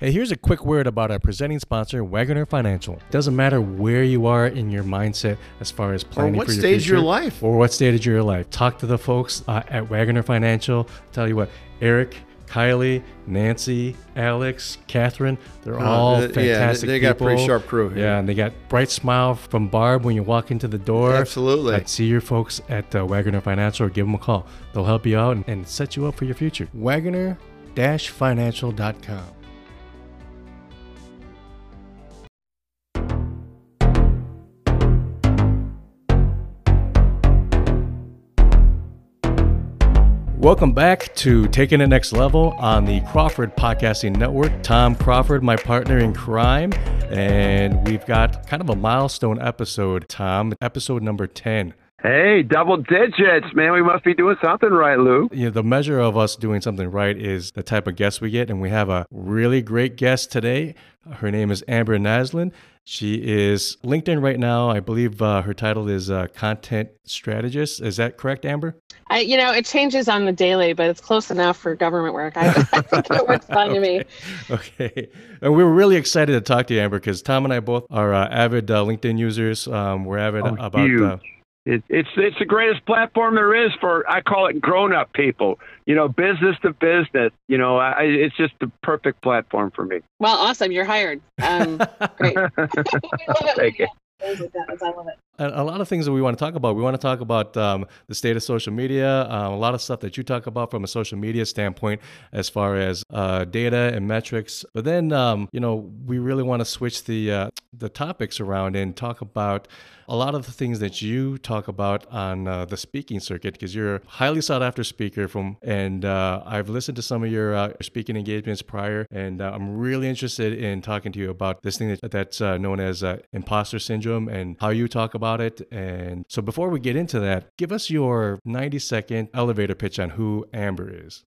Hey, here's a quick word about our presenting sponsor, Wagoner Financial. Doesn't matter where you are in your mindset as far as planning what for your stage of future, your life. or what stage of your life. Talk to the folks uh, at Wagoner Financial. Tell you what, Eric, Kylie, Nancy, Alex, Catherine, they're Oh, all th- yeah, fantastic they got a pretty sharp crew here. Yeah, and they got bright smile from Barb when you walk into the door. Absolutely. I'd see your folks at uh, Wagoner Financial or give them a call. They'll help you out and, and set you up for your future. Wagoner-financial.com. Welcome back to Taking It Next Level on the Crawford Podcasting Network. Tom Crawford, my partner in crime, and we've got kind of a milestone episode, Tom, episode number 10. Hey, double digits, man. We must be doing something right, Lou. Know, the measure of us doing something right is the type of guests we get, and we have a really great guest today. Her name is Amber Naslund. She is LinkedIn right now. I believe uh, her title is uh, content strategist. Is that correct, Amber? I, you know, it changes on the daily, but it's close enough for government work. I, I think it works fine to me. Okay. And we're really excited to talk to you, Amber, because Tom and I both are uh, avid uh, LinkedIn users. Um, we're avid Oh, about. It, it's it's the greatest platform there is for I call it grown up people. You know, business to business. You know, I, it's just the perfect platform for me. Well, awesome. You're hired. Um, great. we love it. Take it. Things like. I love it. A lot of things that we want to talk about. We want to talk about um, the state of social media, um, a lot of stuff that you talk about from a social media standpoint, as far as uh, data and metrics. But then, um, you know, we really want to switch the uh, the topics around and talk about a lot of the things that you talk about on uh, the speaking circuit because you're a highly sought after speaker from and uh, I've listened to some of your uh, speaking engagements prior and uh, I'm really interested in talking to you about this thing that, that's uh, known as uh, imposter syndrome and how you talk about it and so before we get into that give us your 90 second elevator pitch on who Amber is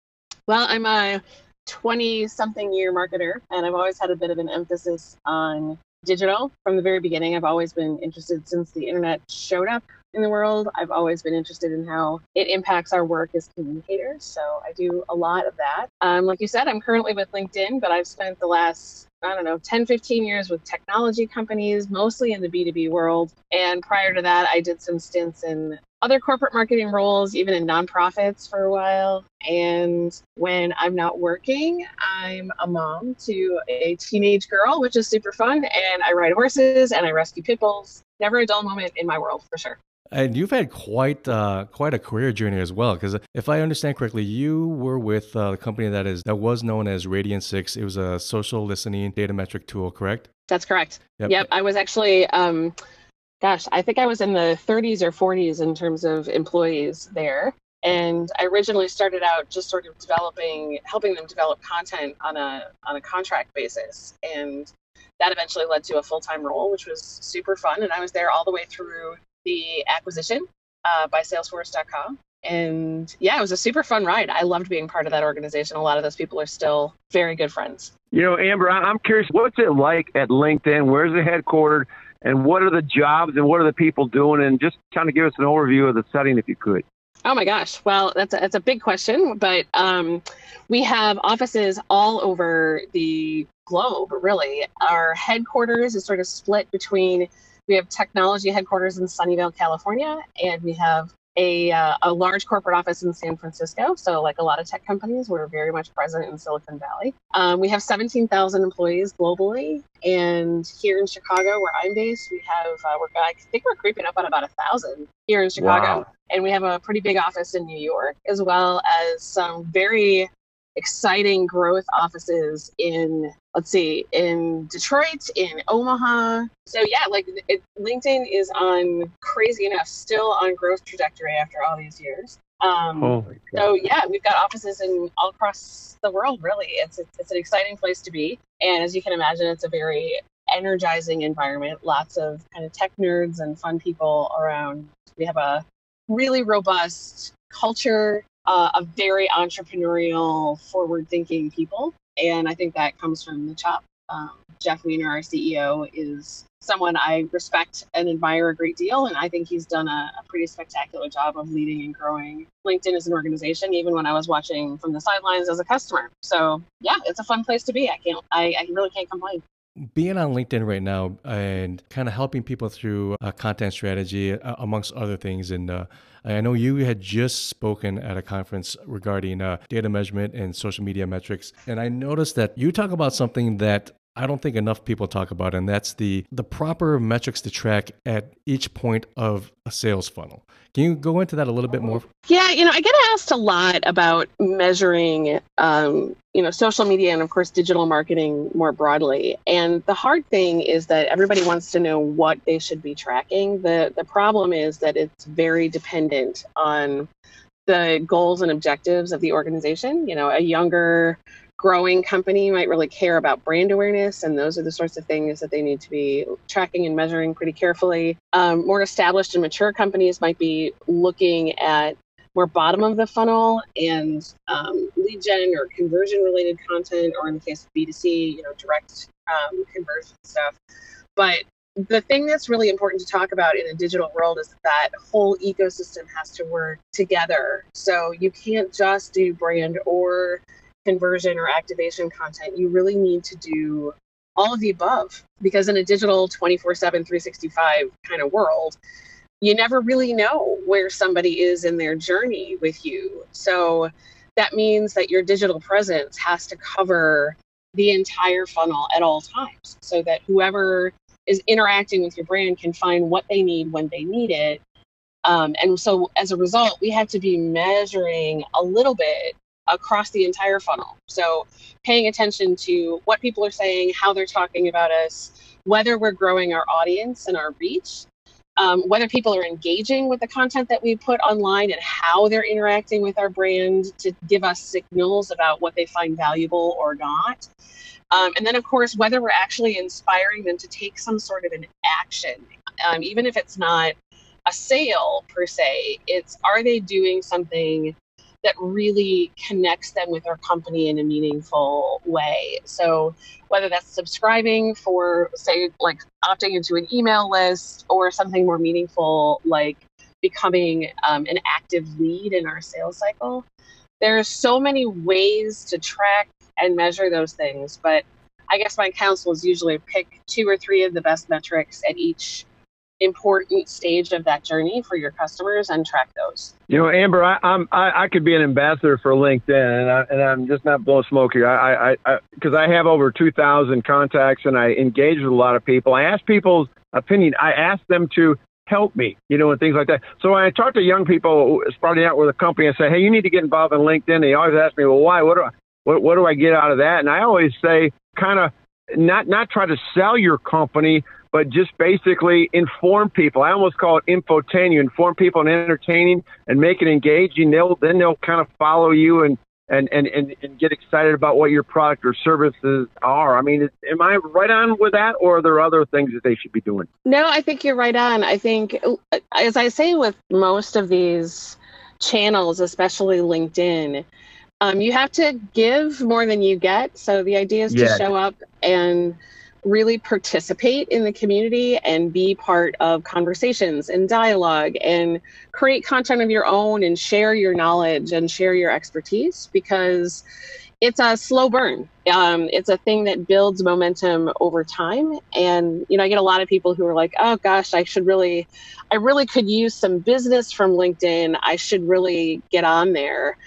Well, I'm a 20 something year marketer, and I've always had a bit of an emphasis on digital from the very beginning. I've always been interested since the internet showed up in the world. I've always been interested in how it impacts our work as communicators. So I do a lot of that. Um, like you said, I'm currently with LinkedIn, but I've spent the last I don't know, 10, 15 years with technology companies, mostly in the B2B world. And prior to that, I did some stints in other corporate marketing roles, even in nonprofits for a while. And when I'm not working, I'm a mom to a teenage girl, which is super fun. And I ride horses and I rescue pit bulls. Never a dull moment in my world, for sure. And you've had quite uh, quite a career journey as well, because if I understand correctly, you were with uh, the company that is that was known as Radian6. It was a social listening data metric tool, correct? That's correct. Yep. Yep. I was actually, um, gosh, I think I was in the 30s or 40s in terms of employees there. And I originally started out just sort of developing, helping them develop content on a on a contract basis, and that eventually led to a full time role, which was super fun. And I was there all the way through the acquisition uh, by Salesforce.com. And yeah, it was a super fun ride. I loved being part of that organization. A lot of those people are still very good friends. You know, Amber, I'm curious, what's it like at LinkedIn? Where's it headquartered? And what are the jobs and what are the people doing? And just kind of give us an overview of the setting if you could. Oh my gosh. Well, that's a, that's a big question, but um, we have offices all over the globe, really. Our headquarters is sort of split between, we have technology headquarters in Sunnyvale, California, and we have a, uh, a large corporate office in San Francisco. So, like a lot of tech companies, we're very much present in Silicon Valley. Um, we have 17,000 employees globally. And here in Chicago, where I'm based, we have, uh, we're, I think we're creeping up on about a thousand here in Chicago Wow. and we have a pretty big office in New York, as well as some very exciting growth offices in, let's see, in Detroit, in Omaha. So yeah, like it, LinkedIn is on crazy enough, still on growth trajectory after all these years. Um, so yeah, we've got offices in all across the world. Really, it's it's an exciting place to be, and as you can imagine, it's a very energizing environment. Lots of kind of tech nerds and fun people around. We have a really robust culture, uh, a very entrepreneurial, forward-thinking people, and I think that comes from the top Um, Jeff Weiner, our CEO, is someone I respect and admire a great deal. And I think he's done a, a, pretty spectacular job of leading and growing LinkedIn as an organization, even when I was watching from the sidelines as a customer. So yeah, it's a fun place to be. I can't, I, I really can't complain being on LinkedIn right now and kind of helping people through content strategy, uh, amongst other things. And uh, I know you had just spoken at a conference regarding uh, data measurement and social media metrics. And I noticed that you talk about something that I don't think enough people talk about, and that's the the proper metrics to track at each point of a sales funnel. Can you go into that a little bit more? Yeah, you know, I get asked a lot about measuring, um, you know, social media and of course digital marketing more broadly. And the hard thing is that everybody wants to know what they should be tracking. the The problem is that it's very dependent on the goals and objectives of the organization. You know, a younger growing company might really care about brand awareness, and those are the sorts of things that they need to be tracking and measuring pretty carefully. Um, more established and mature companies might be looking at more bottom of the funnel and um, lead gen or conversion related content, or in the case of B2C, you know, direct um, conversion stuff. But the thing that's really important to talk about in a digital world is that whole ecosystem has to work together. So you can't just do brand or conversion or activation content, you really need to do all of the above because in a digital 24 7 365 kind of world you never really know where somebody is in their journey with you. So that means that your digital presence has to cover the entire funnel at all times so that whoever is interacting with your brand can find what they need when they need it. Um, and so as a result we have to be measuring a little bit across the entire funnel. So, paying attention to what people are saying, how they're talking about us, whether we're growing our audience and our reach, um, whether people are engaging with the content that we put online and how they're interacting with our brand to give us signals about what they find valuable or not. Um, and then, of course, whether we're actually inspiring them to take some sort of an action, um, even if it's not a sale per se, it's are they doing something that really connects them with our company in a meaningful way. So, whether that's subscribing for, say, like opting into an email list or something more meaningful like becoming um, an active lead in our sales cycle, there's so many ways to track and measure those things. But I guess my counsel is usually pick two or three of the best metrics at each important stage of that journey for your customers and track those. You know, Amber, I, I'm I, I could be an ambassador for LinkedIn, and I and I'm just not blowing smoke here. I I because I, I have over 2,000 contacts, and I engage with a lot of people. I ask people's opinion. I ask them to help me, you know, and things like that. So when I talk to young people starting out with a company, I say, hey, you need to get involved in LinkedIn. They always ask me, well, why? What do I what, what do I get out of that? And I always say, kind of not not try to sell your company, but just basically inform people. I almost call it infotain. You inform people and entertaining and make it engaging. They'll then they'll kind of follow you and and, and, and, and get excited about what your product or services are. I mean, am I right on with that, or are there other things that they should be doing? No, I think you're right on. I think, as I say with most of these channels, especially LinkedIn, um, you have to give more than you get. So the idea is to show up and really participate in the community and be part of conversations and dialogue and create content of your own and share your knowledge and share your expertise because it's a slow burn. Um, it's a thing that builds momentum over time. And, you know, I get a lot of people who are like, oh gosh, I should really, I really could use some business from LinkedIn. I should really get on there.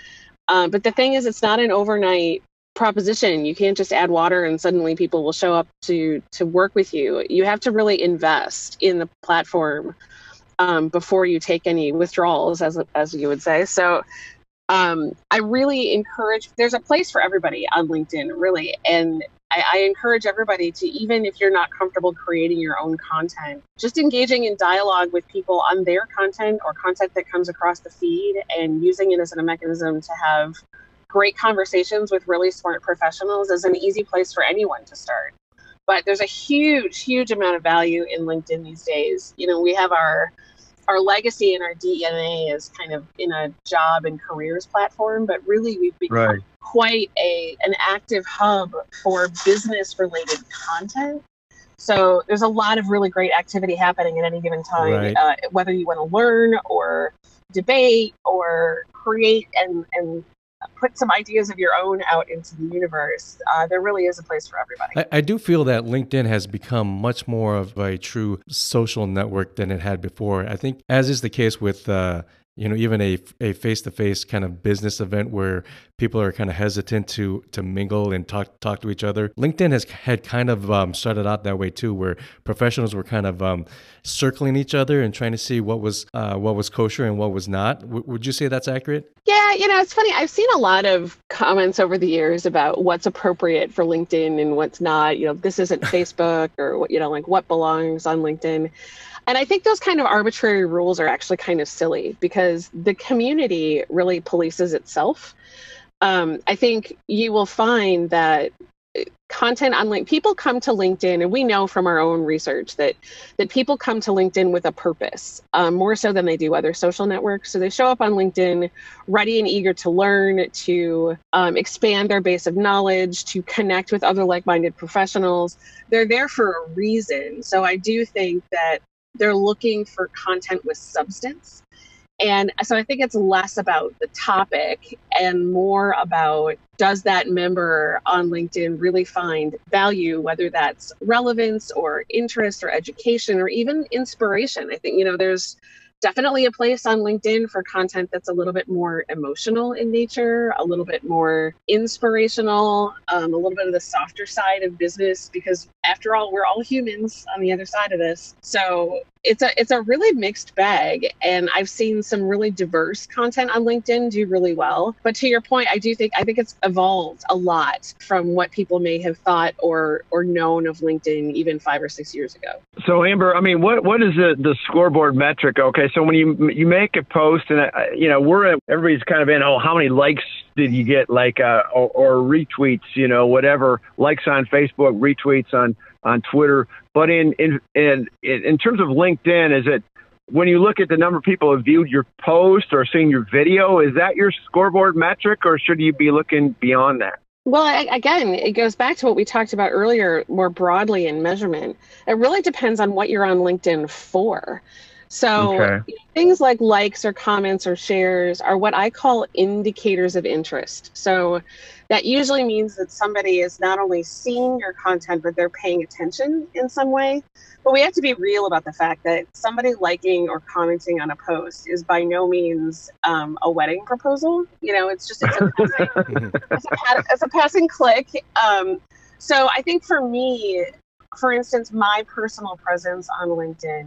Um, but the thing is, it's not an overnight proposition. You can't just add water and suddenly people will show up to to work with you. You have to really invest in the platform um, before you take any withdrawals as as you would say. So um, i really encourage there's a place for everybody on linkedin really. And I, I encourage everybody to even if you're not comfortable creating your own content just engaging in dialogue with people on their content or content that comes across the feed and using it as a mechanism to have great conversations with really smart professionals is an easy place for anyone to start. But there's a huge, huge amount of value in LinkedIn these days. You know, we have our our legacy and our DNA is kind of in a job and careers platform, but really we've become right. quite a an active hub for business related content. So there's a lot of really great activity happening at any given time, right. uh, whether you want to learn or debate or create and, and put some ideas of your own out into the universe. Uh, there really is a place for everybody. I, I, do feel that LinkedIn has become much more of a true social network than it had before. I think, as is the case with uh, you know even a a face to face kind of business event where people are kind of hesitant to to mingle and talk talk to each other. LinkedIn has had kind of um, started out that way too, where professionals were kind of um, circling each other and trying to see what was uh, what was kosher and what was not. W- would you say that's accurate? Yeah, you know, it's funny. I've seen a lot of comments over the years about what's appropriate for LinkedIn and what's not. You know, this isn't Facebook or what you know, like what belongs on LinkedIn. And I think those kind of arbitrary rules are actually kind of silly because the community really polices itself. Um, I think you will find that content on LinkedIn, people come to LinkedIn, and we know from our own research that that people come to LinkedIn with a purpose, um, more so than they do other social networks. So they show up on LinkedIn ready and eager to learn, to um, expand their base of knowledge, to connect with other like-minded professionals. They're there for a reason. So I do think that they're looking for content with substance. And so I think it's less about the topic and more about does that member on LinkedIn really find value, whether that's relevance or interest or education or even inspiration. I think, you know, there's definitely a place on LinkedIn for content that's a little bit more emotional in nature, a little bit more inspirational, um, a little bit of the softer side of business, because after all, we're all humans on the other side of this. So it's a it's a really mixed bag and i've seen some really diverse content on linkedin do really well. But to your point i do think i think it's evolved a lot from what people may have thought or or known of linkedin even five or six years ago. So amber i mean what what is the the scoreboard metric? Okay so when you you make a post and uh, you know we're everybody's kind of in oh how many likes did you get? Like uh or, or retweets you know whatever likes on facebook retweets on on Twitter. But in in in in terms of LinkedIn, is it when you look at the number of people who have viewed your post or seen your video, is that your scoreboard metric, or should you be looking beyond that? Well, again, it goes back to what we talked about earlier more broadly in measurement. It really depends on what you're on LinkedIn for. So okay. things like likes or comments or shares are what I call indicators of interest. So that usually means that somebody is not only seeing your content, but they're paying attention in some way. But we have to be real about the fact that somebody liking or commenting on a post is by no means um, a wedding proposal. You know, it's just it's a passing, it's a, it's a passing click. Um, so I think for me, for instance, my personal presence on LinkedIn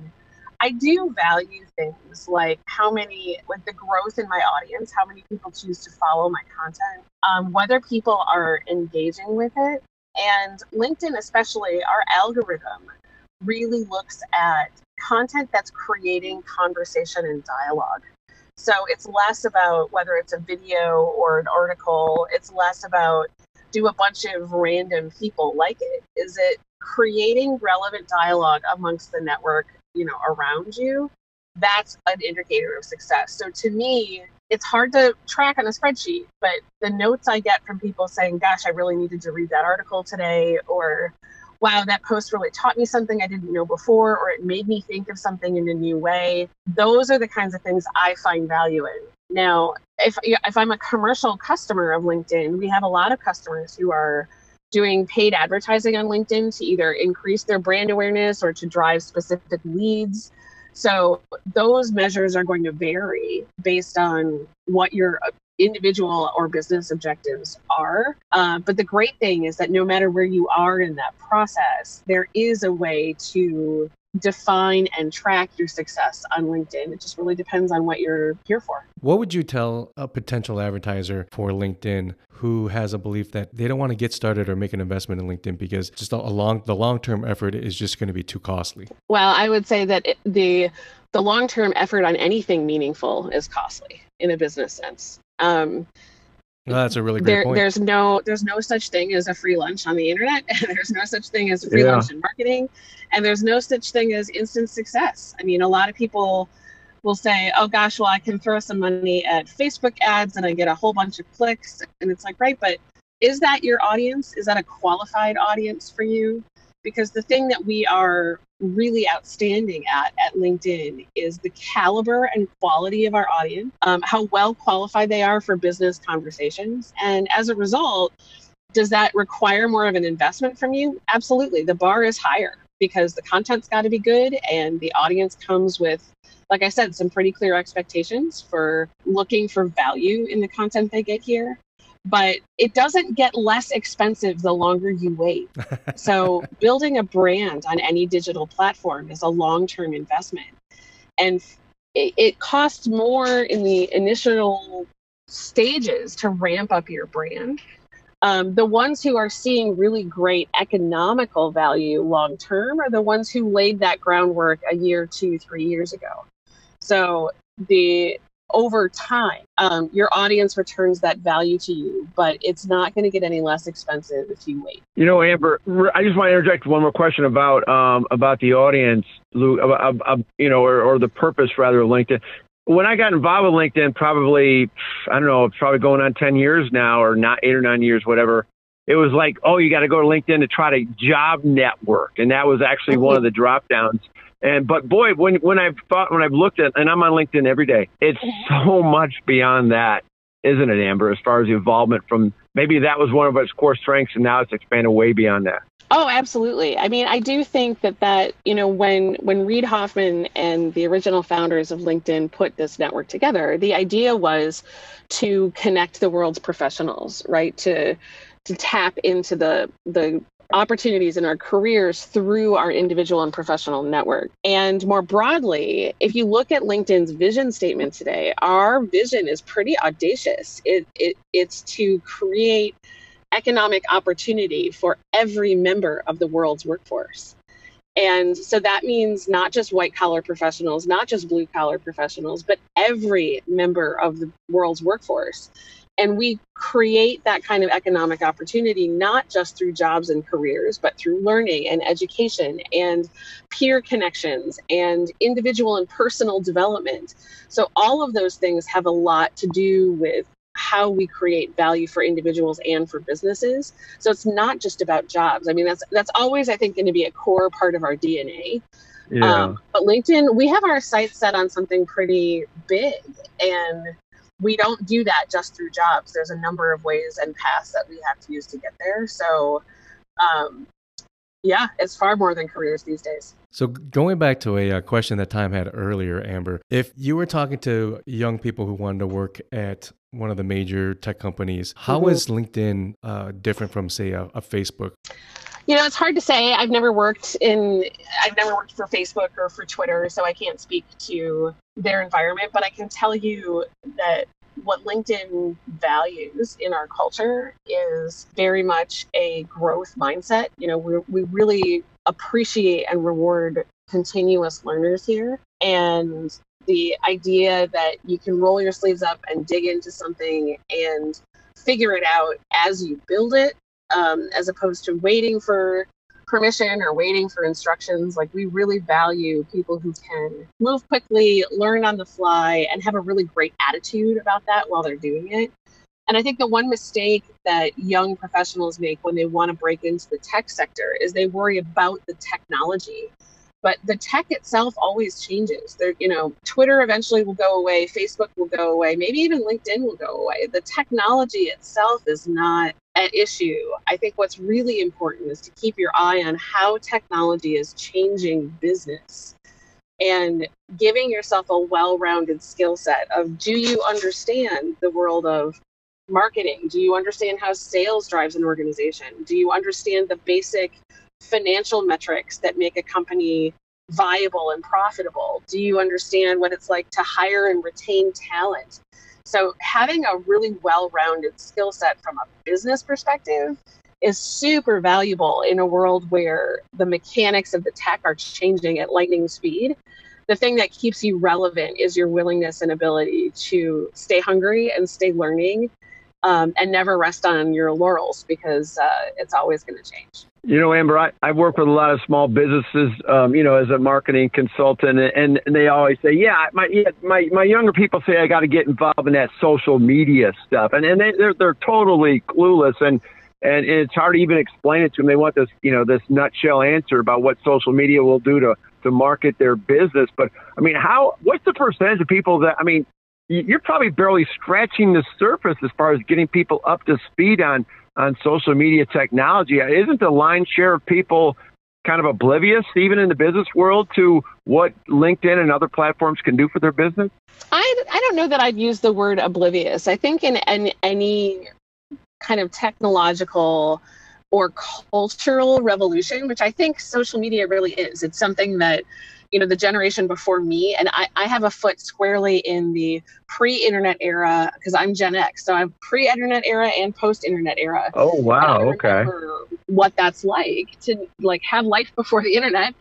I do value things like how many, like the growth in my audience, how many people choose to follow my content, um, whether people are engaging with it. And LinkedIn, especially, our algorithm really looks at content that's creating conversation and dialogue. So it's less about whether it's a video or an article, it's less about do a bunch of random people like it? Is it creating relevant dialogue amongst the network you know around you that's an indicator of success. So to me it's hard to track on a spreadsheet but the notes i get from people saying gosh i really needed to read that article today or wow that post really taught me something i didn't know before or it made me think of something in a new way those are the kinds of things i find value in. Now if if i'm a commercial customer of linkedin we have a lot of customers who are doing paid advertising on LinkedIn to either increase their brand awareness or to drive specific leads. So those measures are going to vary based on what your individual or business objectives are. Uh, but the great thing is that no matter where you are in that process, there is a way to define and track your success on LinkedIn. It just really depends on what you're here for. What would you tell a potential advertiser for LinkedIn who has a belief that they don't want to get started or make an investment in LinkedIn because just a long the long-term effort is just going to be too costly? Well, I would say that it, the the long-term effort on anything meaningful is costly in a business sense. Um, well, that's a really great there, point. There's no there's no such thing as a free lunch on the internet, and there's no such thing as a free yeah. lunch in marketing, and there's no such thing as instant success. I mean, a lot of people will say, oh gosh, well, I can throw some money at Facebook ads and I get a whole bunch of clicks. And it's like, right, but is that your audience? Is that a qualified audience for you? Because the thing that we are really outstanding at at LinkedIn is the caliber and quality of our audience, um, how well qualified they are for business conversations. And as a result, does that require more of an investment from you? Absolutely. The bar is higher because the content's got to be good and the audience comes with like I said, some pretty clear expectations for looking for value in the content they get here. But it doesn't get less expensive the longer you wait. so, building a brand on any digital platform is a long term investment. And it, it costs more in the initial stages to ramp up your brand um, the ones who are seeing really great economical value long term are the ones who laid that groundwork a year, two, three years ago. So the over time, um, your audience returns that value to you, but it's not going to get any less expensive if you wait. You know, Amber, I just want to interject one more question about um, about the audience, Lou, about, about, you know, or, or the purpose rather of LinkedIn when I got involved with LinkedIn, probably, I don't know, probably going on 10 years now or not eight or nine years, whatever. It was like, oh, you got to go to LinkedIn to try to job network. And that was actually one of the drop downs. And, but boy, when, when I've thought, when I've looked at, and I'm on LinkedIn every day, it's mm-hmm. so much beyond that, isn't it, Amber, as far as the involvement from maybe that was one of its core strengths and now it's expanded way beyond that. Oh, absolutely. I mean, I do think that that you know when when Reid Hoffman and the original founders of LinkedIn put this network together, the idea was to connect the world's professionals, right? To to tap into the the opportunities in our careers through our individual and professional network. And more broadly, if you look at LinkedIn's vision statement today, our vision is pretty audacious. It, it it's to create economic opportunity for every member of the world's workforce. And so that means not just white collar professionals, not just blue collar professionals, but every member of the world's workforce. And we create that kind of economic opportunity not just through jobs and careers, but through learning and education and peer connections and individual and personal development. So, all of those things have a lot to do with how we create value for individuals and for businesses. So it's not just about jobs. I mean, that's that's always I think going to be a core part of our DNA. Yeah. Um, but LinkedIn, we have our sights set on something pretty big, and we don't do that just through jobs. There's a number of ways and paths that we have to use to get there. So, um, yeah, it's far more than careers these days. So, going back to a, a, uh, question that Time had earlier, Amber, if you were talking to young people who wanted to work at one of the major tech companies, how mm-hmm. is LinkedIn uh, different from, say, a, a Facebook? You know, it's hard to say. I've never worked in, I've never worked for Facebook or for Twitter, so I can't speak to their environment, but I can tell you that what LinkedIn values in our culture is very much a growth mindset. You know, we we really appreciate and reward continuous learners here. And the idea that you can roll your sleeves up and dig into something and figure it out as you build it, um, as opposed to waiting for permission or waiting for instructions. Like we really value people who can move quickly, learn on the fly, and have a really great attitude about that while they're doing it. And I think the one mistake that young professionals make when they want to break into the tech sector is they worry about the technology but the tech itself always changes there you know twitter eventually will go away facebook will go away maybe even linkedin will go away the technology itself is not an issue i think what's really important is to keep your eye on how technology is changing business and giving yourself a well-rounded skill set of do you understand the world of marketing do you understand how sales drives an organization do you understand the basic financial metrics that make a company viable and profitable? Do you understand what it's like to hire and retain talent? So, having a really well rounded skill set from a business perspective is super valuable in a world where the mechanics of the tech are changing at lightning speed. The thing that keeps you relevant is your willingness and ability to stay hungry and stay learning um, and never rest on your laurels because uh, it's always going to change. You know, Amber, I, I work with a lot of small businesses, um, you know, as a marketing consultant, and, and they always say, yeah, my my, my younger people say I got to get involved in that social media stuff, and and they, they're they're totally clueless, and and it's hard to even explain it to them. They want this, you know, this nutshell answer about what social media will do to to market their business. But I mean, how? What's the percentage of people that? I mean, you're probably barely scratching the surface as far as getting people up to speed on on social media technology. Isn't the lion's share of people kind of oblivious, even in the business world, to what LinkedIn and other platforms can do for their business? I, I don't know that I'd use the word oblivious. I think in, in any kind of technological or cultural revolution, which I think social media really is, it's something that you know the generation before me and i, I have a foot squarely in the pre-internet era because i'm gen x so i'm pre-internet era and post-internet era. Oh wow okay. what that's like to like have life before the internet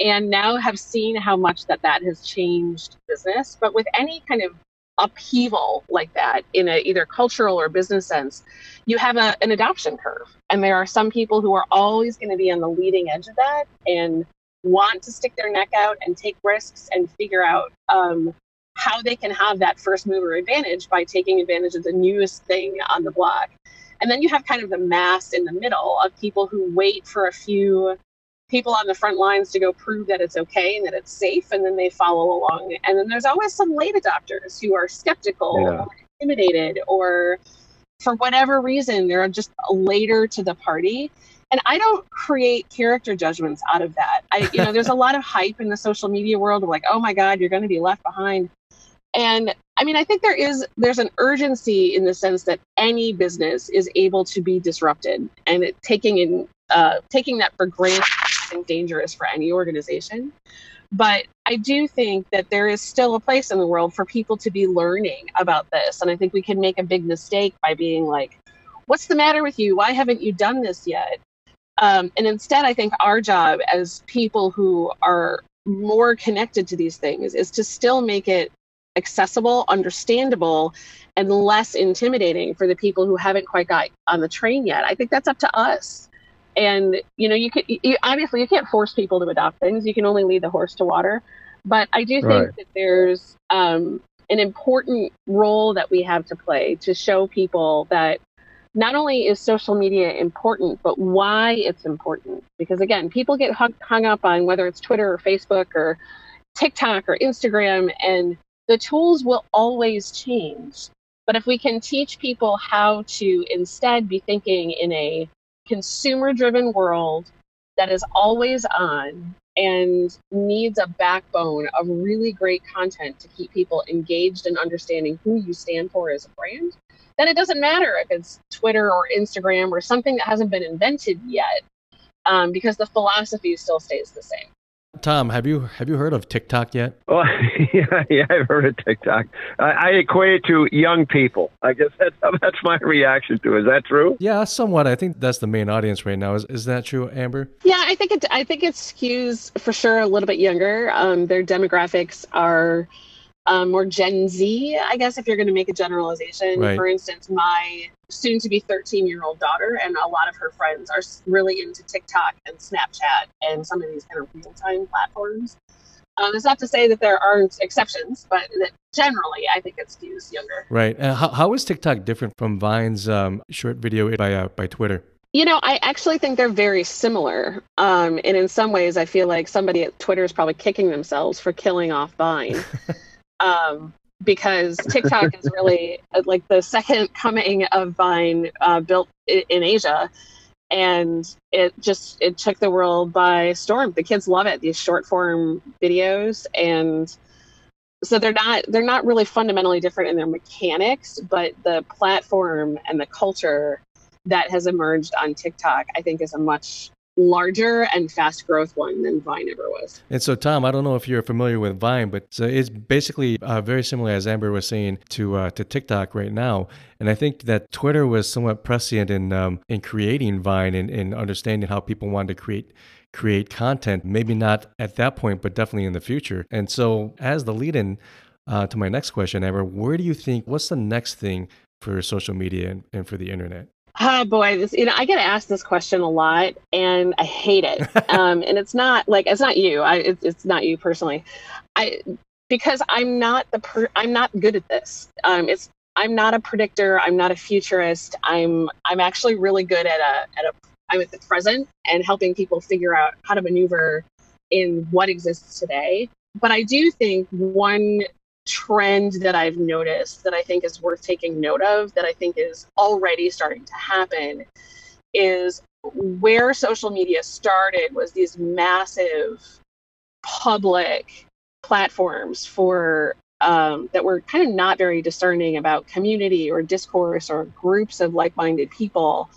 and now have seen how much that that has changed business. But with any kind of upheaval like that in a either cultural or business sense you have a, an adoption curve. And there are some people who are always going to be on the leading edge of that and want to stick their neck out and take risks and figure out um, how they can have that first mover advantage by taking advantage of the newest thing on the block. And then you have kind of the mass in the middle of people who wait for a few people on the front lines to go prove that it's okay and that it's safe, and then they follow along. And then there's always some late adopters who are skeptical yeah. or intimidated, or for whatever reason, they're just later to the party and I don't create character judgments out of that. I, you know, there's a lot of hype in the social media world of like, oh my God, you're going to be left behind. And I mean, I think there is there's an urgency in the sense that any business is able to be disrupted, and it, taking in uh, taking that for granted is dangerous for any organization. But I do think that there is still a place in the world for people to be learning about this, and I think we can make a big mistake by being like, "What's the matter with you? Why haven't you done this yet?" Um, and instead, I think our job as people who are more connected to these things is to still make it accessible, understandable, and less intimidating for the people who haven't quite got on the train yet. I think that's up to us. And you know, you could you, obviously you can't force people to adopt things. You can only lead the horse to water. But I do think right. that there's um, an important role that we have to play to show people that not only is social media important, but why it's important. Because again, people get hung, hung up on whether it's Twitter or Facebook or TikTok or Instagram, and the tools will always change. But if we can teach people how to instead be thinking in a consumer driven world that is always on and needs a backbone of really great content to keep people engaged and understanding who you stand for as a brand, then it doesn't matter if it's Twitter or Instagram or something that hasn't been invented yet, um, because the philosophy still stays the same. Tom, have you have you heard of TikTok yet? Well, yeah, yeah, I've heard of TikTok. I, I equate it to young people. I guess that's that's my reaction to. it. Is that true? Yeah, somewhat. I think that's the main audience right now. Is is that true, Amber? Yeah, I think it. I think it skews for sure a little bit younger. Um, their demographics are um, more Gen Z, I guess, if you're going to make a generalization. Right. For instance, my soon to be 13 year old daughter and a lot of her friends are really into TikTok and Snapchat and some of these kind of real time platforms. Um, it's not to say that there aren't exceptions, but generally, I think it skews younger. Right. And how, how is TikTok different from Vine's um, short video by uh, by Twitter? You know, I actually think they're very similar. Um, and in some ways, I feel like somebody at Twitter is probably kicking themselves for killing off Vine. um, because TikTok is really uh, like the second coming of Vine uh, built in Asia, and it just it took the world by storm. The kids love it; these short form videos, and so they're not they're not really fundamentally different in their mechanics, but the platform and the culture that has emerged on TikTok, I think, is a much larger and fast growth one than Vine ever was. And so, Tom, I don't know if you're familiar with Vine, but so it's basically uh, very similar, as Amber was saying, to uh, to TikTok right now. And I think that Twitter was somewhat prescient in um, in creating Vine and, and understanding how people wanted to create create content. Maybe not at that point, but definitely in the future. And so, as the lead-in uh, to my next question, Amber, where do you think what's the next thing for social media and, and for the internet? Oh boy, this you know I get asked this question a lot, and I hate it. um, and it's not like it's not you. I it's, it's not you personally. I because I'm not the per, I'm not good at this. Um, it's I'm not a predictor. I'm not a futurist. I'm I'm actually really good at a at a I'm at the present and helping people figure out how to maneuver in what exists today. But I do think one trend that I've noticed that I think is worth taking note of, that I think is already starting to happen, is where social media started was these massive public platforms for um, that were kind of not very discerning about community or discourse or groups of like-minded people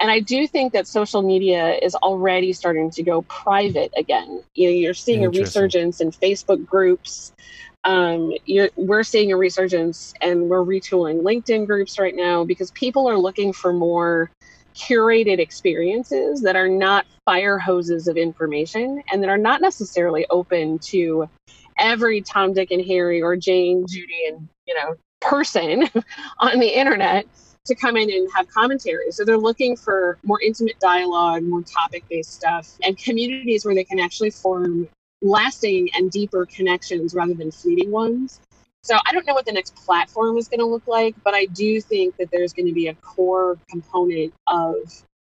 and I do think that social media is already starting to go private again. You know, you're seeing a resurgence in Facebook groups. Um, we're seeing a resurgence, and we're retooling LinkedIn groups right now because people are looking for more curated experiences that are not fire hoses of information and that are not necessarily open to every Tom, Dick, and Harry or Jane, Judy, and you know person on the internet to come in and have commentary. So they're looking for more intimate dialogue, more topic based stuff, and communities where they can actually form lasting and deeper connections rather than fleeting ones. So I don't know what the next platform is going to look like, but I do think that there's going to be a core component of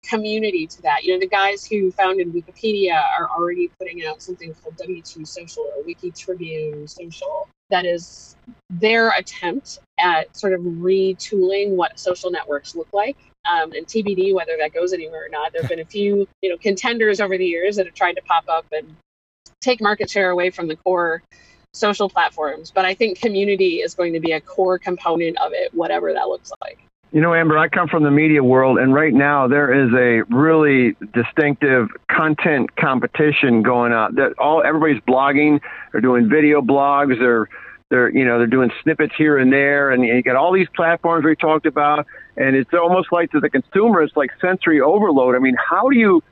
community to that. You know, the guys who founded Wikipedia are already putting out something called WT Social or Wiki Tribune Social. That is their attempt at sort of retooling what social networks look like. Um, and TBD whether that goes anywhere or not. There have been a few, you know, contenders over the years that have tried to pop up and take market share away from the core social platforms. But I think community is going to be a core component of it, whatever that looks like. You know, Amber, I come from the media world, and right now there is a really distinctive content competition going on. That all everybody's blogging, they're doing video blogs, they're they're you know they're doing snippets here and there, and you got all these platforms we talked about, and it's almost like to the consumer, it's like sensory overload. I mean, how do you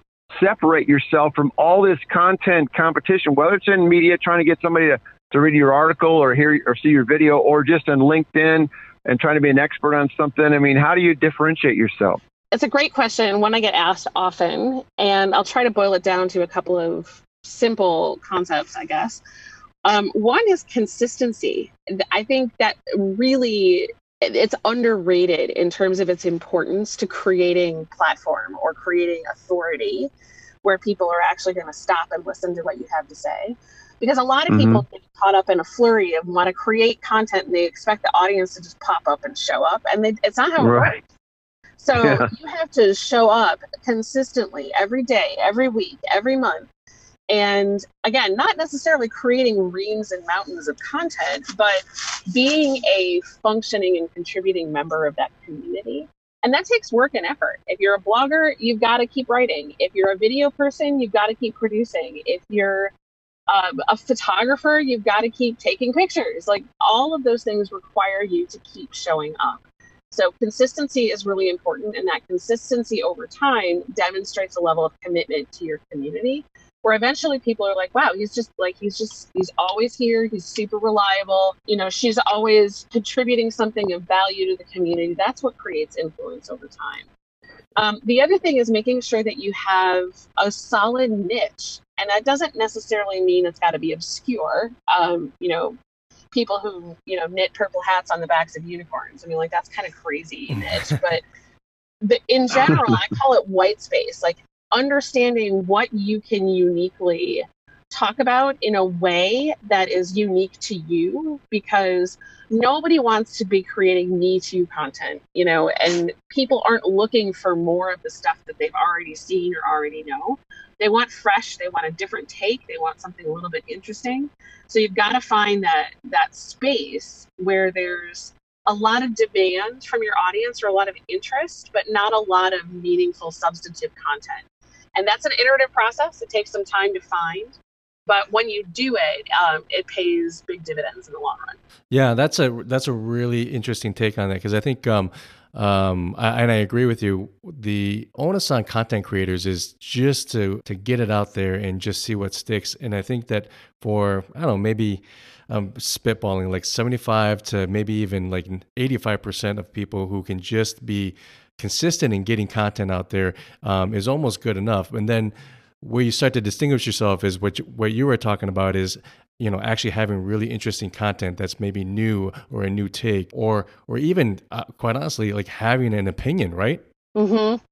separate yourself from all this content competition, whether it's in media trying to get somebody to, to read your article or hear or see your video, or just on LinkedIn and trying to be an expert on something? I mean, how do you differentiate yourself? It's a great question, one I get asked often, and I'll try to boil it down to a couple of simple concepts, I guess. Um, one is consistency. I think that really it's underrated in terms of its importance to creating platform or creating authority where people are actually going to stop and listen to what you have to say because a lot of mm-hmm. people get caught up in a flurry of want to create content and they expect the audience to just pop up and show up and they, it's not how it works so yeah. you have to show up consistently every day every week every month and again not necessarily creating reams and mountains of content but being a functioning and contributing member of that community and that takes work and effort if you're a blogger you've got to keep writing if you're a video person you've got to keep producing if you're um, a photographer, you've got to keep taking pictures. Like all of those things require you to keep showing up. So consistency is really important, and that consistency over time demonstrates a level of commitment to your community. Where eventually people are like, "Wow, he's just like he's just he's always here. He's super reliable. You know, she's always contributing something of value to the community." That's what creates influence over time. Um, the other thing is making sure that you have a solid niche and that doesn't necessarily mean it's got to be obscure. Um, you know, people who you know knit purple hats on the backs of unicorns. I mean, like that's kind of crazy niche, but but in general, I call it white space. Like understanding what you can uniquely talk about in a way that is unique to you because nobody wants to be creating me too content you know and people aren't looking for more of the stuff that they've already seen or already know. They want fresh they want a different take they want something a little bit interesting. So you've got to find that that space where there's a lot of demand from your audience or a lot of interest but not a lot of meaningful substantive content and that's an iterative process it takes some time to find but when you do it, um, it pays big dividends in the long run. Yeah, that's a that's a really interesting take on that because I think, um, um, I, and I agree with you. The onus on content creators is just to to get it out there and just see what sticks. And I think that for I don't know maybe I'm spitballing like 75 to maybe even like 85% of people who can just be consistent in getting content out there um, is almost good enough. And then where you start to distinguish yourself is what you, what you were talking about is you know actually having really interesting content that's maybe new or a new take or or even uh, quite honestly like having an opinion right mm-hmm.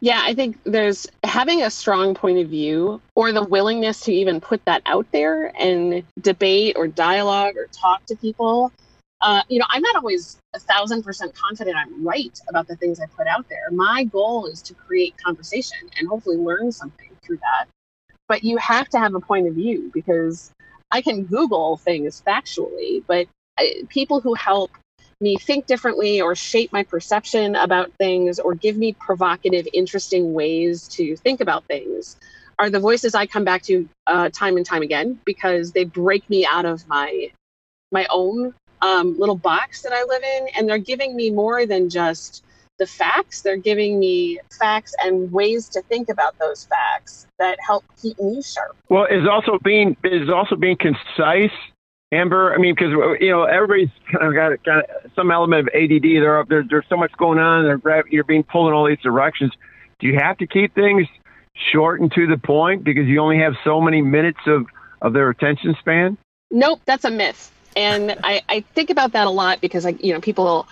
yeah i think there's having a strong point of view or the willingness to even put that out there and debate or dialogue or talk to people uh, you know i'm not always a thousand percent confident i'm right about the things i put out there. My goal is to create conversation and hopefully learn something through that. But you have to have a point of view because I can Google things factually, but I, people who help me think differently or shape my perception about things or give me provocative, interesting ways to think about things are the voices I come back to uh, time and time again because they break me out of my my own um, little box that I live in, and they're giving me more than just the facts. They're giving me facts and ways to think about those facts that help keep me sharp. Well, is also being is also being concise, Amber. I mean, because you know everybody's kind of got, got some element of ADD. There, there's there's so much going on. They're, you're being pulled in all these directions. Do you have to keep things short and to the point because you only have so many minutes of of their attention span? Nope, that's a myth. And I, I think about that a lot because I, you know, people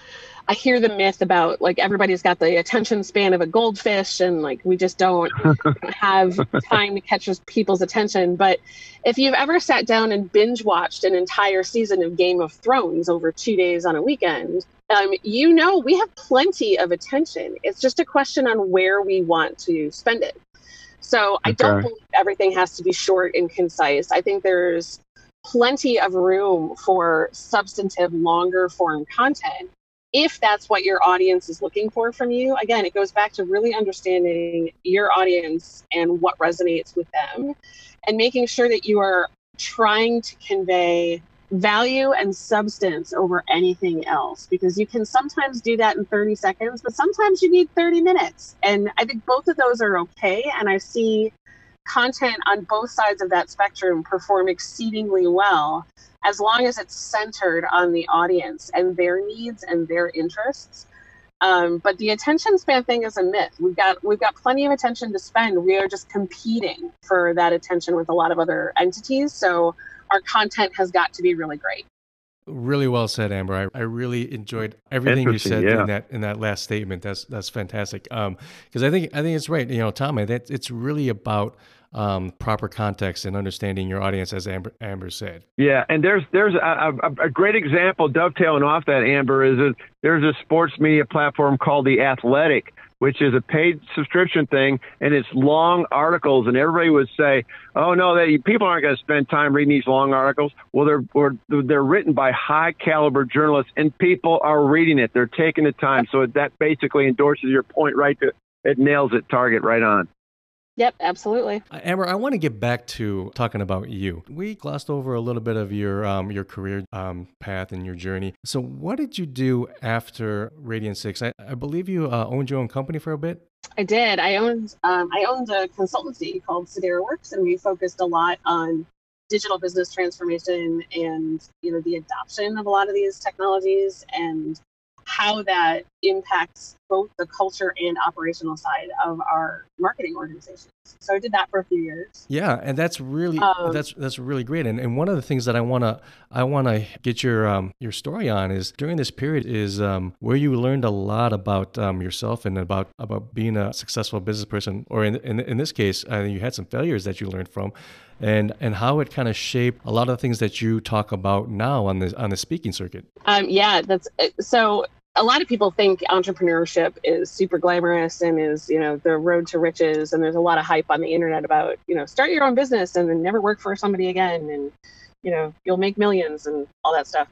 I hear the myth about like everybody's got the attention span of a goldfish and like we just don't have time to catch people's attention. But if you've ever sat down and binge watched an entire season of Game of Thrones over two days on a weekend, um, you know we have plenty of attention. It's just a question on where we want to spend it. So I don't believe everything has to be short and concise. I think there's plenty of room for substantive, longer form content if that's what your audience is looking for from you, again, it goes back to really understanding your audience and what resonates with them and making sure that you are trying to convey value and substance over anything else because you can sometimes do that in 30 seconds, but sometimes you need 30 minutes. And I think both of those are okay. And I see content on both sides of that spectrum perform exceedingly well as long as it's centered on the audience and their needs and their interests. Um, but the attention span thing is a myth. We've got we've got plenty of attention to spend. We are just competing for that attention with a lot of other entities. So our content has got to be really great. Really well said, Amber. I, I really enjoyed everything you said yeah. in that in that last statement. That's that's fantastic. Um, because I think I think it's right. You know, Tommy, that it's really about um, proper context and understanding your audience, as Amber, Amber said. Yeah, and there's there's a, a, a great example dovetailing off that Amber is that there's a sports media platform called the Athletic, which is a paid subscription thing, and it's long articles. And everybody would say, "Oh no, people aren't going to spend time reading these long articles." Well, they're they're written by high caliber journalists, and people are reading it. They're taking the time. So that basically endorses your point right to it nails it target right on. Yep, absolutely. Uh, Amber, I want to get back to talking about you. We glossed over a little bit of your um, your career um, path and your journey. So, what did you do after Radian6? I, I believe you uh, owned your own company for a bit. I did. I owned um, I owned a consultancy called SideraWorks, and we focused a lot on digital business transformation and you know the adoption of a lot of these technologies and how that impacts both the culture and operational side of our marketing organizations. So I did that for a few years. Yeah, and that's really um, that's that's really great. And and one of the things that I wanna I wanna get your um, your story on is during this period is um, where you learned a lot about um, yourself and about about being a successful business person, or in in, in this case, uh, you had some failures that you learned from. And, and how it kind of shaped a lot of the things that you talk about now on the on the speaking circuit. Um, yeah, that's so a lot of people think entrepreneurship is super glamorous and is you know the road to riches and there's a lot of hype on the internet about you know start your own business and then never work for somebody again and you know you'll make millions and all that stuff.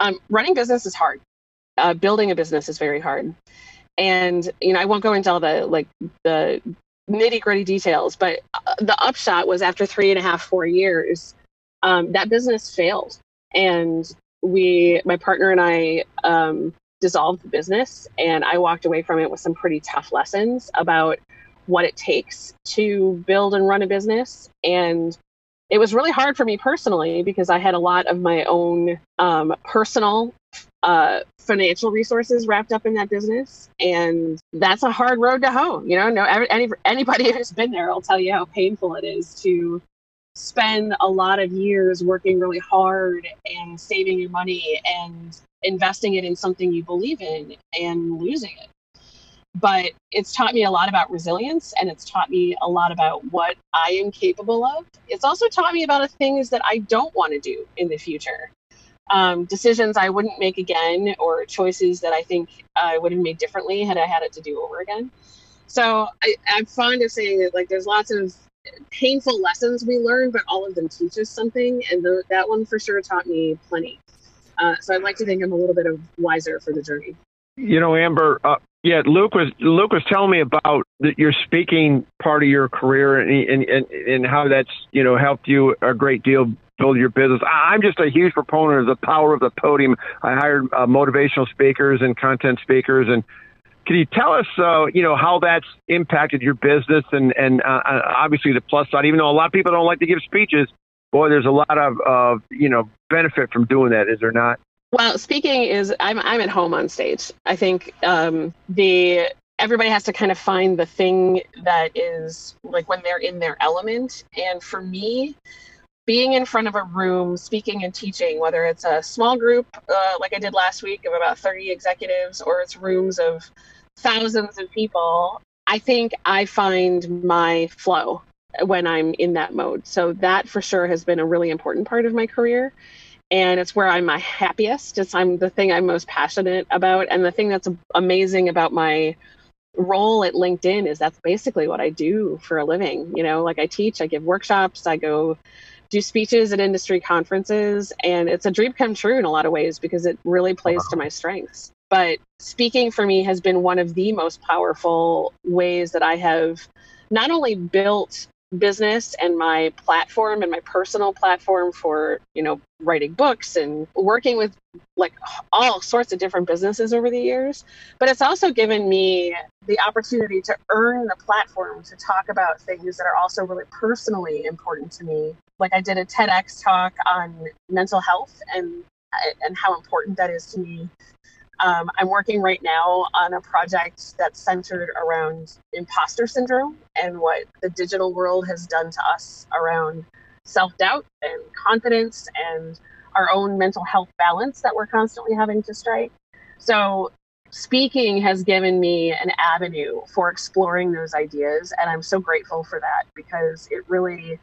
Um, running business is hard. Uh, building a business is very hard. And you know i won't go into all the like the nitty gritty details but uh, the upshot was after three and a half four years um, that business failed. And we my partner and i um, dissolved the business and I walked away from it with some pretty tough lessons about what it takes to build and run a business and it was really hard for me personally because I had a lot of my own um, personal uh, financial resources wrapped up in that business, and that's a hard road to hoe. You know, no any, anybody who's been there will tell you how painful it is to spend a lot of years working really hard and saving your money and investing it in something you believe in and losing it. But it's taught me a lot about resilience and it's taught me a lot about what I am capable of. It's also taught me about things that I don't want to do in the future. Um, decisions I wouldn't make again, or choices that I think I would have made differently had I had it to do over again. So I, I'm fond of saying that like there's lots of painful lessons we learn, but all of them teach us something. And the, that one for sure taught me plenty. Uh, so I'd like to think I'm a little bit of wiser for the journey. You know, Amber. Uh, yeah, Luke was Luke was telling me about the, your speaking part of your career and, and and how that's you know helped you a great deal build your business. I'm just a huge proponent of the power of the podium. I hired uh, motivational speakers and content speakers and can you tell us, uh, you know, how that's impacted your business and and uh, uh, obviously the plus side? Even though a lot of people don't like to give speeches, boy, there's a lot of uh, you know benefit from doing that. Is there not? Well, speaking is I'm I'm at home on stage. I think um, the everybody has to kind of find the thing that is like when they're in their element. And for me, being in front of a room speaking and teaching, whether it's a small group uh, like I did last week of about 30 executives or it's rooms of thousands of people, I think I find my flow when I'm in that mode. So that for sure has been a really important part of my career. And it's where I'm my happiest. It's I'm the thing I'm most passionate about. And the thing that's amazing about my role at LinkedIn is that's basically what I do for a living. You know, like I teach, I give workshops, I go do speeches at industry conferences and it's a dream come true in a lot of ways because it really plays wow. to my strengths but speaking for me has been one of the most powerful ways that i have not only built business and my platform and my personal platform for you know writing books and working with like all sorts of different businesses over the years. But it's also given me the opportunity to earn the platform to talk about things that are also really personally important to me. Like i did a tedx talk on mental health and and how important that is to me um, I'm working right now on a project that's centered around imposter syndrome and what the digital world has done to us around self doubt and confidence and our own mental health balance that we're constantly having to strike. So, speaking has given me an avenue for exploring those ideas. And I'm so grateful for that because it really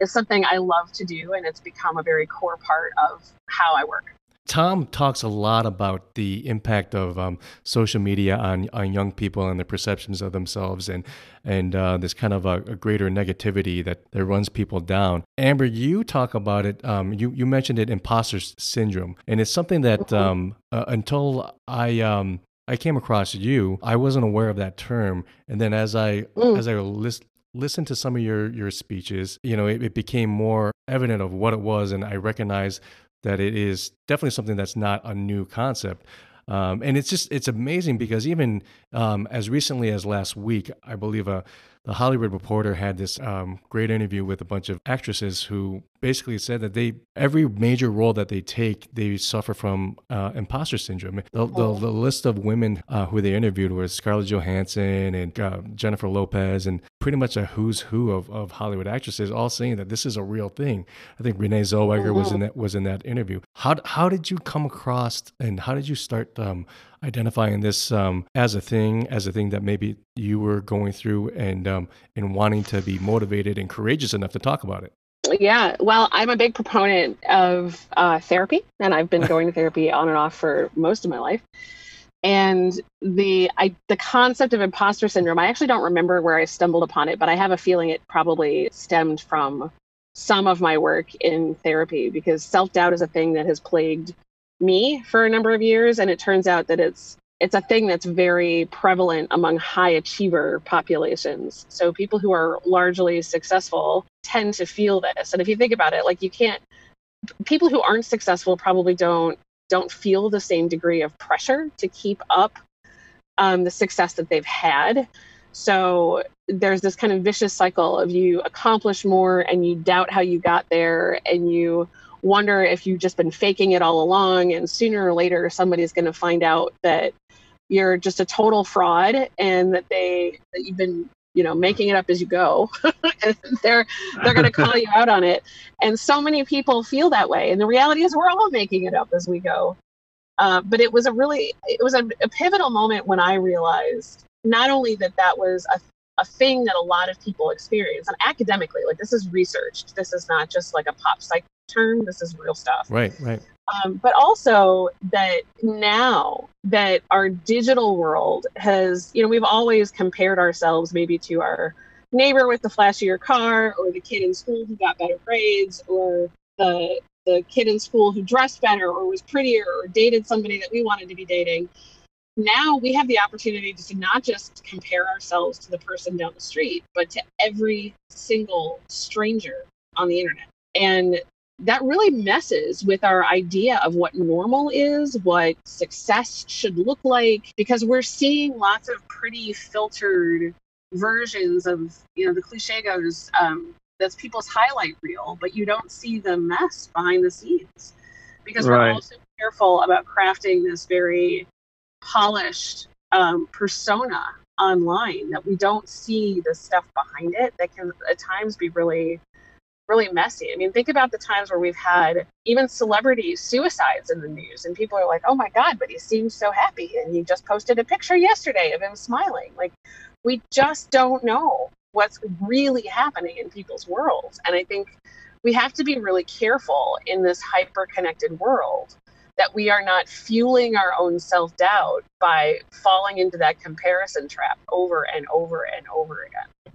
is something I love to do. And it's become a very core part of how I work. Tom talks a lot about the impact of um, social media on, on young people and their perceptions of themselves and and uh, this kind of a, a, greater negativity that, that runs people down. Amber, you talk about it. Um, you you mentioned it, imposter syndrome, and it's something that mm-hmm. um, uh, until I um, I came across you, I wasn't aware of that term. And then as I mm. as I list, listened to some of your your speeches, you know, it, it became more evident of what it was, and I recognized that it is definitely something that's not a new concept. Um, and it's just it's amazing because even um, as recently as last week, I believe a the Hollywood Reporter had this um, great interview with a bunch of actresses who basically said that they every major role that they take, they suffer from uh, imposter syndrome. The, the, oh. the list of women uh, who they interviewed was Scarlett Johansson and uh, Jennifer Lopez, and pretty much a who's who of, of Hollywood actresses, all saying that this is a real thing. I think Renee Zellweger was in that was in that interview. How how did you come across and how did you start um, identifying this um, as a thing, as a thing that maybe you were going through and um, and wanting to be motivated and courageous enough to talk about it? Yeah, well, I'm a big proponent of uh, therapy, and I've been going to therapy on and off for most of my life. And the I, the concept of imposter syndrome, I actually don't remember where I stumbled upon it, but I have a feeling it probably stemmed from some of my work in therapy because self doubt is a thing that has plagued me for a number of years, and it turns out that it's it's a thing that's very prevalent among high achiever populations. So people who are largely successful tend to feel this. And if you think about it, like you can't people who aren't successful probably don't don't feel the same degree of pressure to keep up um, the success that they've had. So there's this kind of vicious cycle of you accomplish more and you doubt how you got there and you wonder if you've just been faking it all along and sooner or later somebody's going to find out that you're just a total fraud and that they that you've been you know making it up as you go. They're they're going to call you out on it. And so many people feel that way. And the reality is we're all making it up as we go. Uh, but it was a really it was a, a pivotal moment when i realized not only that that was a, a thing that a lot of people experience and academically like this is researched this is not just like a pop psych term. This is real stuff. Right right. Um, but also that now that our digital world has you know we've always compared ourselves maybe to our neighbor with the flashier car or the kid in school who got better grades or the the kid in school who dressed better or was prettier or dated somebody that we wanted to be dating now we have the opportunity to not just compare ourselves to the person down the street, but to every single stranger on the internet. And that really messes with our idea of what normal is, what success should look like, because we're seeing lots of pretty filtered versions of, you know, the cliche goes, um, that's people's highlight reel, but you don't see the mess behind the scenes because right. we're also careful about crafting this very polished um, persona online that we don't see the stuff behind it that can at times be really really messy. I mean, think about the times where we've had even celebrity suicides in the news, and people are like, "Oh my God!" But he seems so happy, and he just posted a picture yesterday of him smiling. Like, we just don't know what's really happening in people's worlds, and I think we have to be really careful in this hyper connected world that we are not fueling our own self doubt by falling into that comparison trap over and over and over again.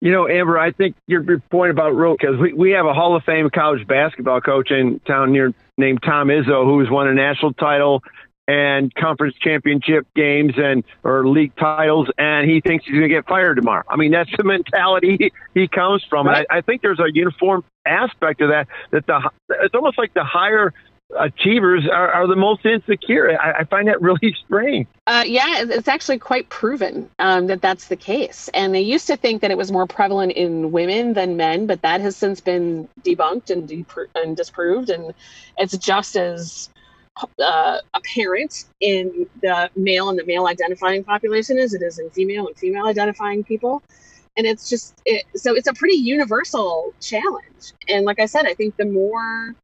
You know, Amber, I think your, your point about real because we, we have a Hall of Fame college basketball coach in town near named Tom Izzo, who's won a national title and conference championship games and or league titles, and he thinks he's going to get fired tomorrow. I mean, that's the mentality he, he comes from, right. and I, I think there's a uniform aspect of that. That the it's almost like the higher achievers are, are the most insecure. I, I find that really strange. Uh, yeah, it's actually quite proven um, that that's the case. And they used to think that it was more prevalent in women than men, but that has since been debunked and, de- and disproved. And it's just as uh, apparent in the male and the male identifying population as it is in female and female identifying people. And it's just it, so it's a pretty universal challenge. And like I said, I think the more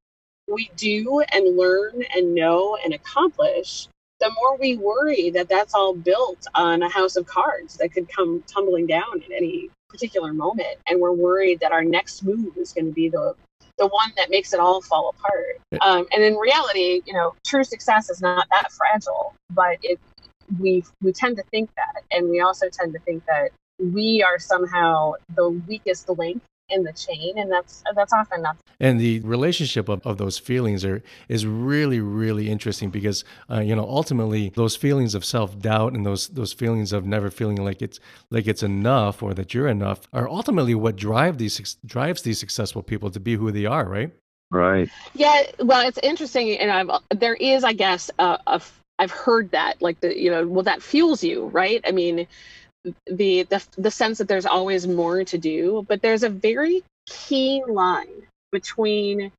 we do and learn and know and accomplish, the more we worry that that's all built on a house of cards that could come tumbling down at any particular moment. And we're worried that our next move is going to be the the one that makes it all fall apart. Um, and in reality, you know, true success is not that fragile, but it we we tend to think that, and we also tend to think that we are somehow the weakest link in the chain and that's that's often not and the relationship of, of those feelings are is really really interesting because uh, you know ultimately those feelings of self-doubt and those those feelings of never feeling like it's like it's enough or that you're enough are ultimately what drive these drives these successful people to be who they are right right yeah well it's interesting and i've there is i guess a, a I've heard that, like the, you know, well, that fuels you, right? I mean, the, the the sense that there's always more to do, but there's a very key line between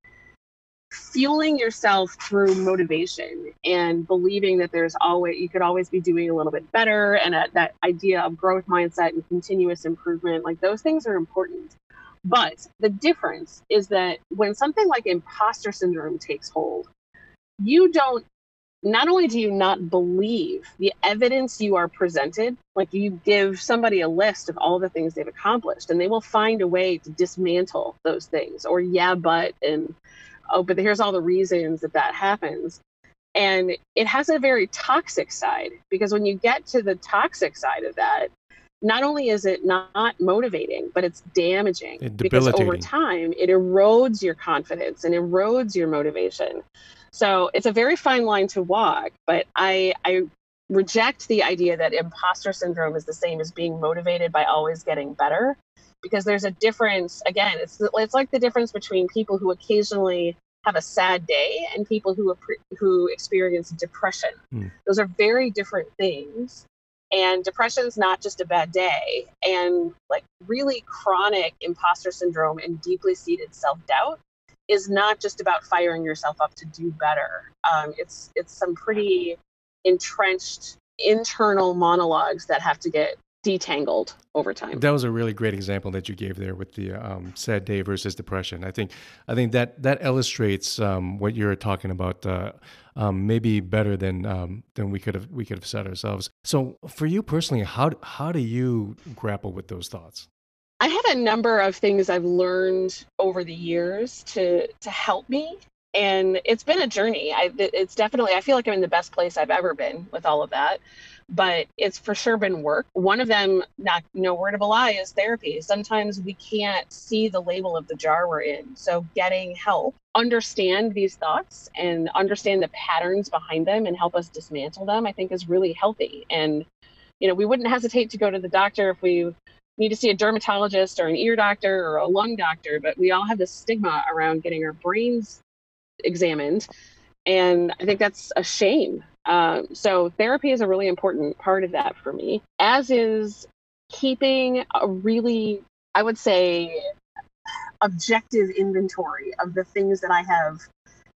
fueling yourself through motivation and believing that there's always you could always be doing a little bit better and a, that idea of growth mindset and continuous improvement like those things are important. But the difference is that when something like imposter syndrome takes hold you don't not only do you not believe the evidence you are presented, like you give somebody a list of all the things they've accomplished, and they will find a way to dismantle those things, or yeah, but, and oh, but here's all the reasons that that happens. And it has a very toxic side because when you get to the toxic side of that, not only is it not motivating, but it's damaging because over time it erodes your confidence and erodes your motivation. So it's a very fine line to walk, but I, I reject the idea that imposter syndrome is the same as being motivated by always getting better because there's a difference again it's it's like the difference between people who occasionally have a sad day and people who who experience depression mm. those are very different things And depression is not just a bad day. And like really chronic imposter syndrome and deeply seated self doubt is not just about firing yourself up to do better. Um, it's it's some pretty entrenched internal monologues that have to get detangled over time. That was a really great example that you gave there with the um, sad day versus depression. I think I think that that illustrates um, what you're talking about. Uh, um, maybe better than um, than we could have we could have said ourselves. So, for you personally, how how do you grapple with those thoughts? I have a number of things I've learned over the years to to help me, and it's been a journey. I, it's definitely I feel like I'm in the best place I've ever been with all of that, but it's for sure been work. One of them, not no word of a lie, is therapy. Sometimes we can't see the label of the jar we're in, so getting help, understand these thoughts, and understand the patterns behind them, and help us dismantle them, I think is really healthy. And you know, we wouldn't hesitate to go to the doctor if we need to see a dermatologist or an ear doctor or a lung doctor, but we all have this stigma around getting our brains examined. And I think that's a shame. Um, so, therapy is a really important part of that for me, as is keeping a really, I would say, objective inventory of the things that I have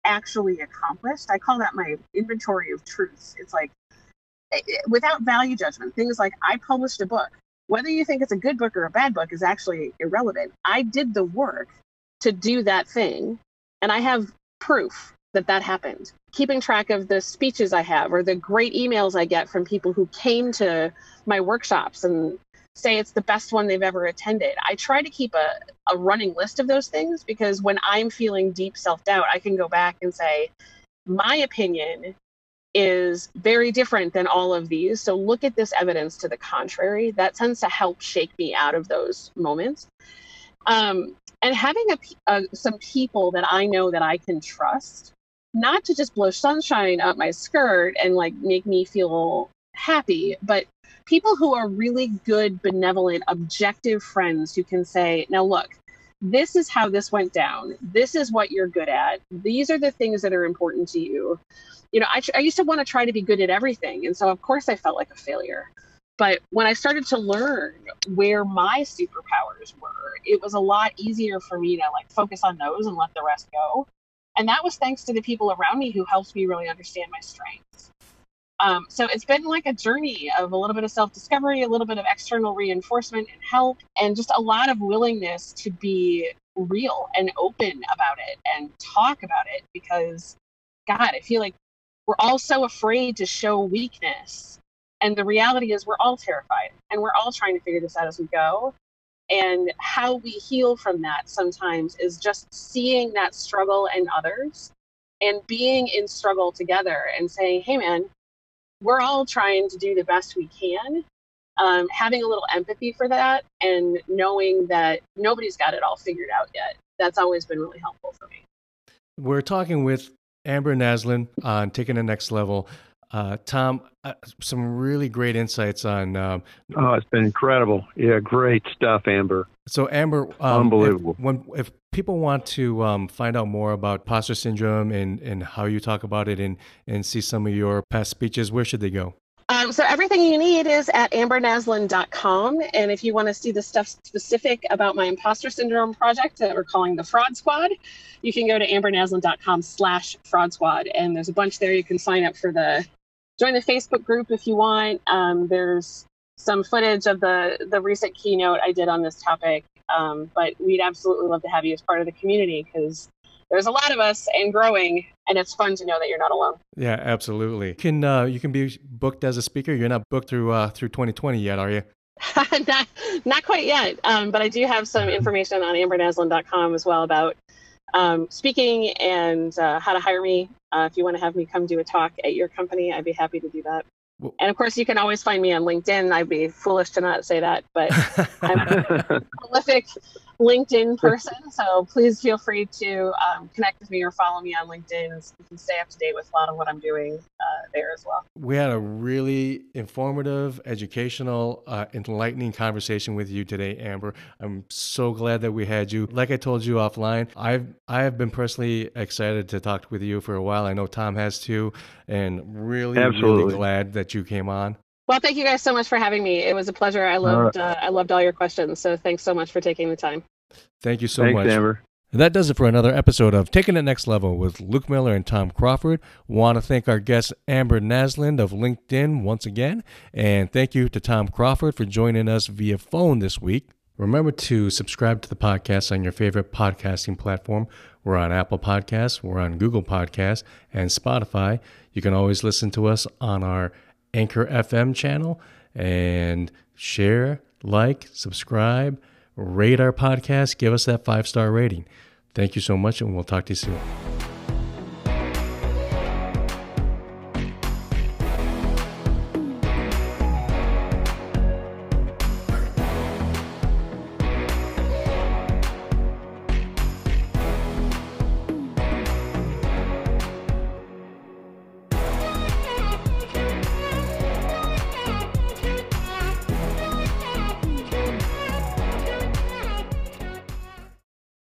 actually accomplished. I call that my inventory of truths. It's like, eh, eh, without value judgment, things like I published a book whether you think it's a good book or a bad book is actually irrelevant. I did the work to do that thing, and I have proof that that happened. Keeping track of the speeches I have or the great emails I get from people who came to my workshops and say it's the best one they've ever attended. I try to keep a, a running list of those things because when I'm feeling deep self doubt, I can go back and say, my opinion is very different than all of these. So look at this evidence to the contrary. That tends to help shake me out of those moments. Um, and having a, a, some people that I know that I can trust, not to just blow sunshine up my skirt and like make me feel happy, but people who are really good, benevolent, objective friends who can say, now look, this is how this went down. This is what you're good at. These are the things that are important to you you know, I, I used to want to try to be good at everything. And so, of course, I felt like a failure. But when I started to learn where my superpowers were, it was a lot easier for me to like focus on those and let the rest go. And that was thanks to the people around me who helped me really understand my strengths. Um, so it's been like a journey of a little bit of self discovery, a little bit of external reinforcement and help, and just a lot of willingness to be real and open about it and talk about it because, God, I feel like we're all so afraid to show weakness. And the reality is, we're all terrified and we're all trying to figure this out as we go. And how we heal from that sometimes is just seeing that struggle in others and being in struggle together and saying, hey, man, we're all trying to do the best we can. Um, having a little empathy for that and knowing that nobody's got it all figured out yet. That's always been really helpful for me. We're talking with Amber Naslund on taking the next level. Uh, Tom, uh, some really great insights on. Um, oh, it's been incredible. Yeah, great stuff, Amber. So, Amber, um, unbelievable. If, when if people want to um, find out more about imposter syndrome and and how you talk about it and and see some of your past speeches, where should they go? Um, so everything you need is at ambernaslund.com. And if you want to see the stuff specific about my imposter syndrome project that we're calling the Fraud Squad, you can go to ambernaslund.com slash fraud squad. And there's a bunch there. You can sign up for the, join the Facebook group if you want. Um, there's some footage of the, the recent keynote I did on this topic. Um, but we'd absolutely love to have you as part of the community because there's a lot of us and growing and it's fun to know that you're not alone. Yeah absolutely. Can uh, you can be booked as a speaker. You're not booked through uh, through 2020 yet are you? Not, not quite yet. Um, but i do have some information on ambernaslund.com as well about um, speaking and uh, how to hire me. Uh, if you want to have me come do a talk at your company i'd be happy to do that and of course, you can always find me on LinkedIn. I'd be foolish to not say that, but I'm prolific LinkedIn person. So please feel free to um, connect with me or follow me on LinkedIn. So you can stay up to date with a lot of what I'm doing uh, there as well. We had a really informative, educational, uh, enlightening conversation with you today, Amber. I'm so glad that we had you. Like I told you offline, I've I have been personally excited to talk with you for a while. I know Tom has too, and really, Absolutely. really glad that you came on. Well, thank you guys so much for having me. It was a pleasure. I loved uh, I loved all your questions. So thanks so much for taking the time. Thank you so Thanks, much. Amber. And that does it for another episode of Taking It Next Level with Luke Miller and Tom Crawford. Want to thank our guest Amber Naslund of LinkedIn once again, and thank you to Tom Crawford for joining us via phone this week. Remember to subscribe to the podcast on your favorite podcasting platform. We're on Apple Podcasts, we're on Google Podcasts, and Spotify. You can always listen to us on our Anchor FM channel and share, like, subscribe, rate our podcast, give us that five star rating. Thank you so much, and we'll talk to you soon.